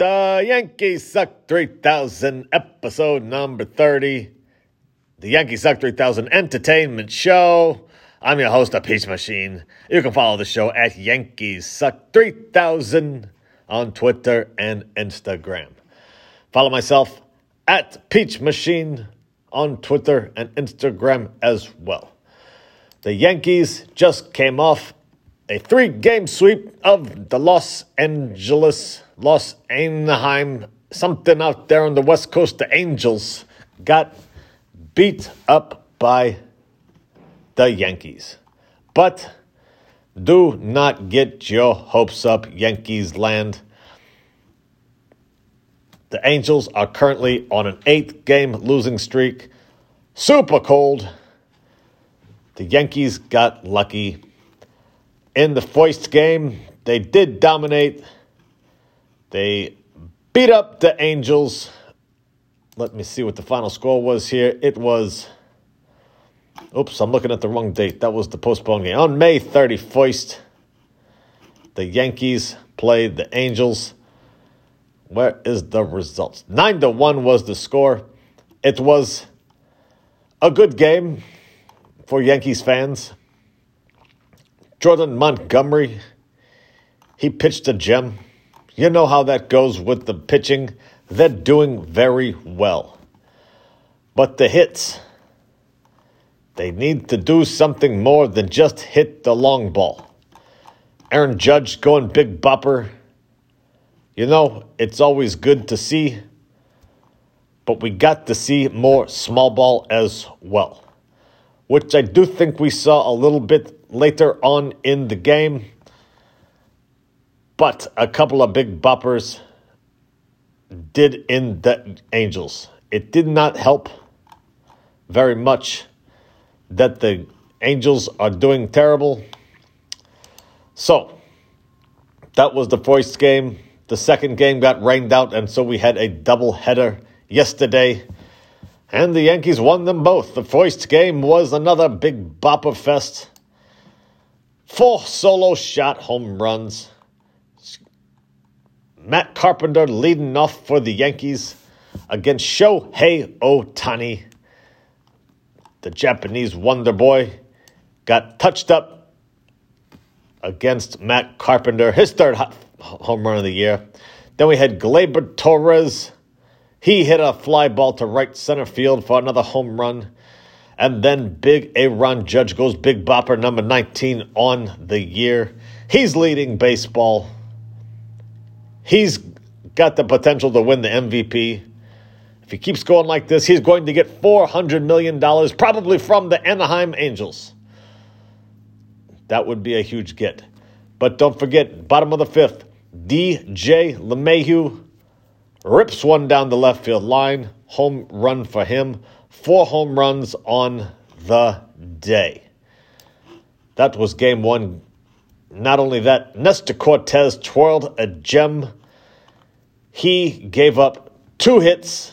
The Yankees Suck 3000, episode number 30. The Yankees Suck 3000 Entertainment Show. I'm your host, The Peach Machine. You can follow the show at Yankees Suck 3000 on Twitter and Instagram. Follow myself at Peach Machine on Twitter and Instagram as well. The Yankees just came off a three game sweep of the Los Angeles, Los Anaheim, something out there on the West Coast. The Angels got beat up by the Yankees. But do not get your hopes up, Yankees land. The Angels are currently on an eight game losing streak. Super cold. The Yankees got lucky in the Foist game. They did dominate. They beat up the Angels. Let me see what the final score was here. It was. Oops, I'm looking at the wrong date. That was the postponed game. On May 31st, the Yankees played the Angels. Where is the results? 9 to 1 was the score. It was a good game for Yankees fans. Jordan Montgomery, he pitched a gem. You know how that goes with the pitching. They're doing very well. But the hits, they need to do something more than just hit the long ball. Aaron Judge going big bopper. You know, it's always good to see, but we got to see more small ball as well, which I do think we saw a little bit later on in the game. But a couple of big boppers did in the Angels. It did not help very much that the Angels are doing terrible. So, that was the first game. The second game got rained out, and so we had a double header yesterday. And the Yankees won them both. The first game was another big bopper fest. Four solo shot home runs. Matt Carpenter leading off for the Yankees against Shohei Ohtani. The Japanese wonder boy got touched up against Matt Carpenter, his third home run of the year. Then we had Gleyber Torres. He hit a fly ball to right center field for another home run. And then Big Aaron Judge goes Big Bopper number 19 on the year. He's leading baseball. He's got the potential to win the MVP. If he keeps going like this, he's going to get $400 million, probably from the Anaheim Angels. That would be a huge get. But don't forget, bottom of the fifth, DJ LeMahieu rips one down the left field line. Home run for him four home runs on the day. That was game one. Not only that, Nestor Cortes twirled a gem. He gave up two hits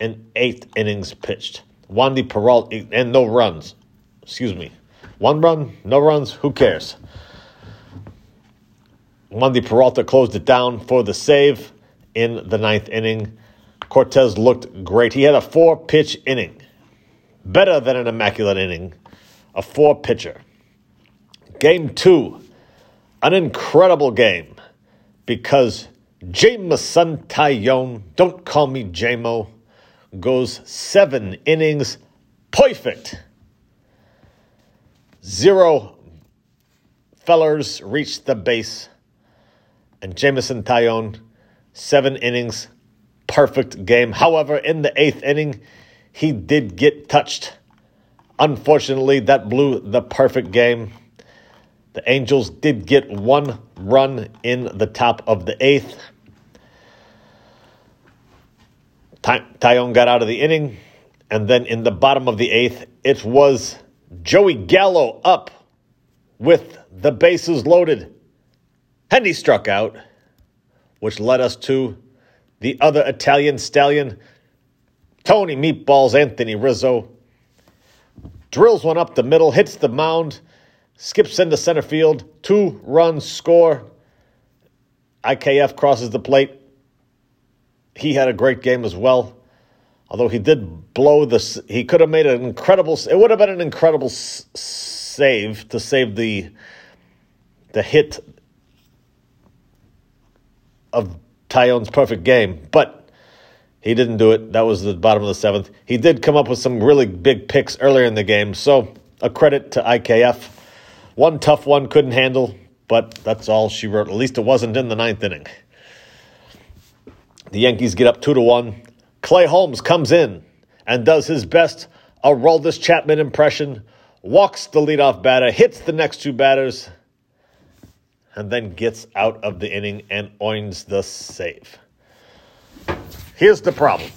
in eight innings pitched. Wandy Peralta, and no runs. Excuse me. One run, no runs, who cares? Wandy Peralta closed it down for the save in the ninth inning. Cortes looked great. He had a four pitch inning, better than an immaculate inning, a four pitcher. Game two, an incredible game. Because Jameson Taillon, don't call me JMO, goes seven innings, perfect. Zero. Fellers reached the base, and Jameson Taillon, seven innings, perfect game. However, in the eighth inning, he did get touched. Unfortunately, that blew the perfect game. The Angels did get one run in the top of the eighth. Taillon got out of the inning, and then in the bottom of the eighth, it was Joey Gallo up with the bases loaded. And he struck out, which led us to the other Italian stallion, Tony Meatballs Anthony Rizzo, drills one up the middle, hits the mound, skips into center field, two runs score. IKF crosses the plate. He had a great game as well. Although he did blow the, he could have made an incredible. It would have been an incredible save to save the the hit of Taillon's perfect game, but he didn't do it. That was the bottom of the seventh. He did come up with some really big picks earlier in the game, so a credit to IKF. One tough one couldn't handle, but that's all she wrote. At least it wasn't in the ninth inning. The Yankees get up two to one. Clay Holmes comes in and does his best Aroldis Chapman impression, walks the leadoff batter, hits the next two batters, and then gets out of the inning and earns the save. Here's the problem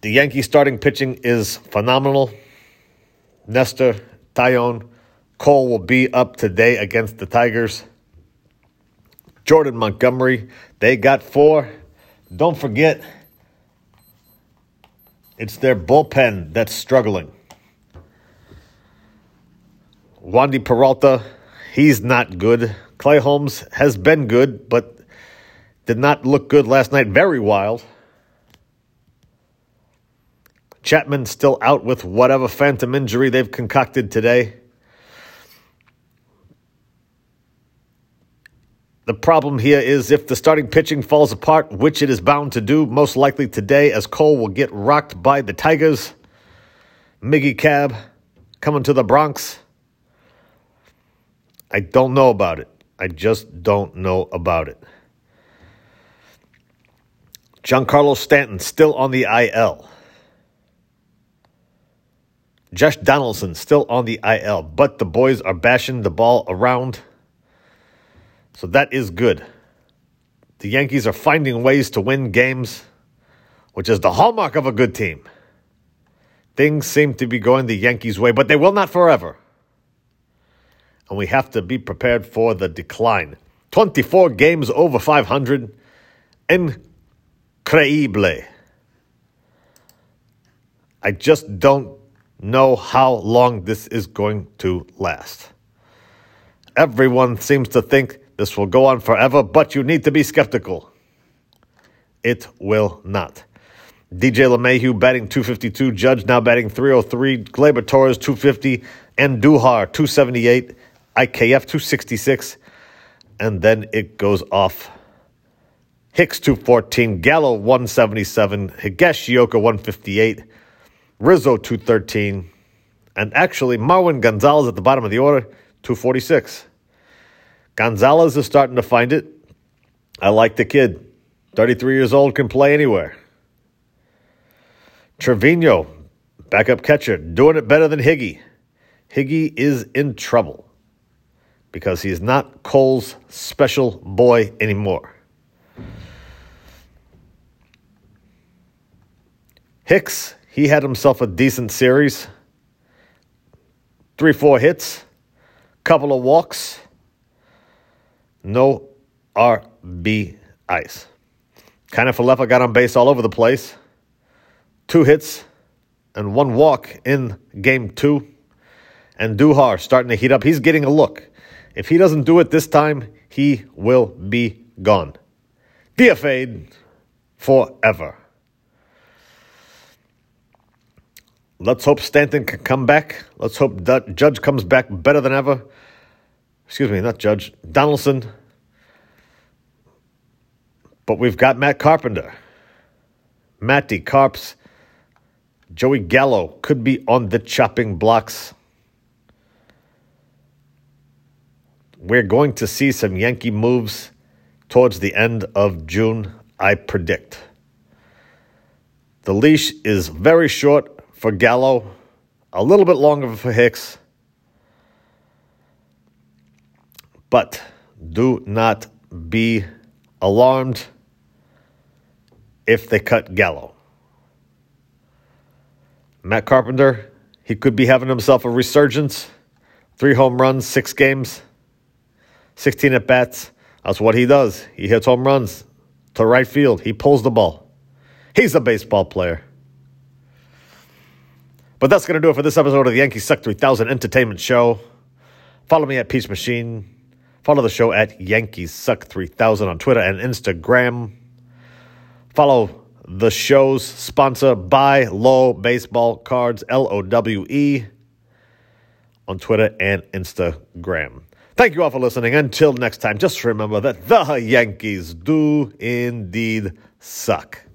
the Yankee starting pitching is phenomenal. Nestor, Taillon, Cole will be up today against the Tigers. Jordan Montgomery, they got four. Don't forget, it's their bullpen that's struggling. Wandy Peralta, he's not good. Clay Holmes has been good, but did not look good last night. Very wild. Chapman still out with whatever phantom injury they've concocted today. The problem here is if the starting pitching falls apart, which it is bound to do, most likely today, as Cole will get rocked by the Tigers. Miggy Cab coming to the Bronx. I don't know about it. I just don't know about it. Giancarlo Stanton still on the IL. Josh Donaldson still on the IL, but the boys are bashing the ball around. So that is good. The Yankees are finding ways to win games, which is the hallmark of a good team. Things seem to be going the Yankees' way, but they will not forever. And we have to be prepared for the decline. 24 games over 500. Increíble. I just don't know how long this is going to last. Everyone seems to think this will go on forever, but you need to be skeptical. It will not. DJ LeMahieu batting 252, Judge now batting 303, Gleyber Torres 250, Andujar 278, IKF 266, and then it goes off. Hicks 214, Gallo 177, Higashioka 158, Rizzo 213, and actually Marwin Gonzalez at the bottom of the order 246. Gonzalez is starting to find it. I like the kid. 33 years old, can play anywhere. Trevino, backup catcher, doing it better than Higgy. Higgy is in trouble because he's not Cole's special boy anymore. Hicks, he had himself a decent series. Three, four hits, couple of walks no RBIs. Kiner-Falefa got on base all over the place. Two hits and one walk in game two. Andujar starting to heat up. He's getting a look. If he doesn't do it this time, he will be gone. DFA'd forever. Let's hope Stanton can come back. Let's hope that Judge comes back better than ever excuse me, not Judge, Donaldson. But we've got Matt Carpenter. Matty Carps. Joey Gallo could be on the chopping blocks. We're going to see some Yankee moves towards the end of June, I predict. The leash is very short for Gallo, a little bit longer for Hicks. But do not be alarmed if they cut Gallo. Matt Carpenter, he could be having himself a resurgence. Three home runs, six games, 16 at bats. That's what he does. He hits home runs to right field. He pulls the ball. He's a baseball player. But that's going to do it for this episode of the Yankee Suck 3000 Entertainment Show. Follow me at Peach Machine Follow the show at Yankees Suck 3000 on Twitter and Instagram. Follow the show's sponsor, Buy Low Baseball Cards, L O W E, on Twitter and Instagram. Thank you all for listening. Until next time, just remember that the Yankees do indeed suck.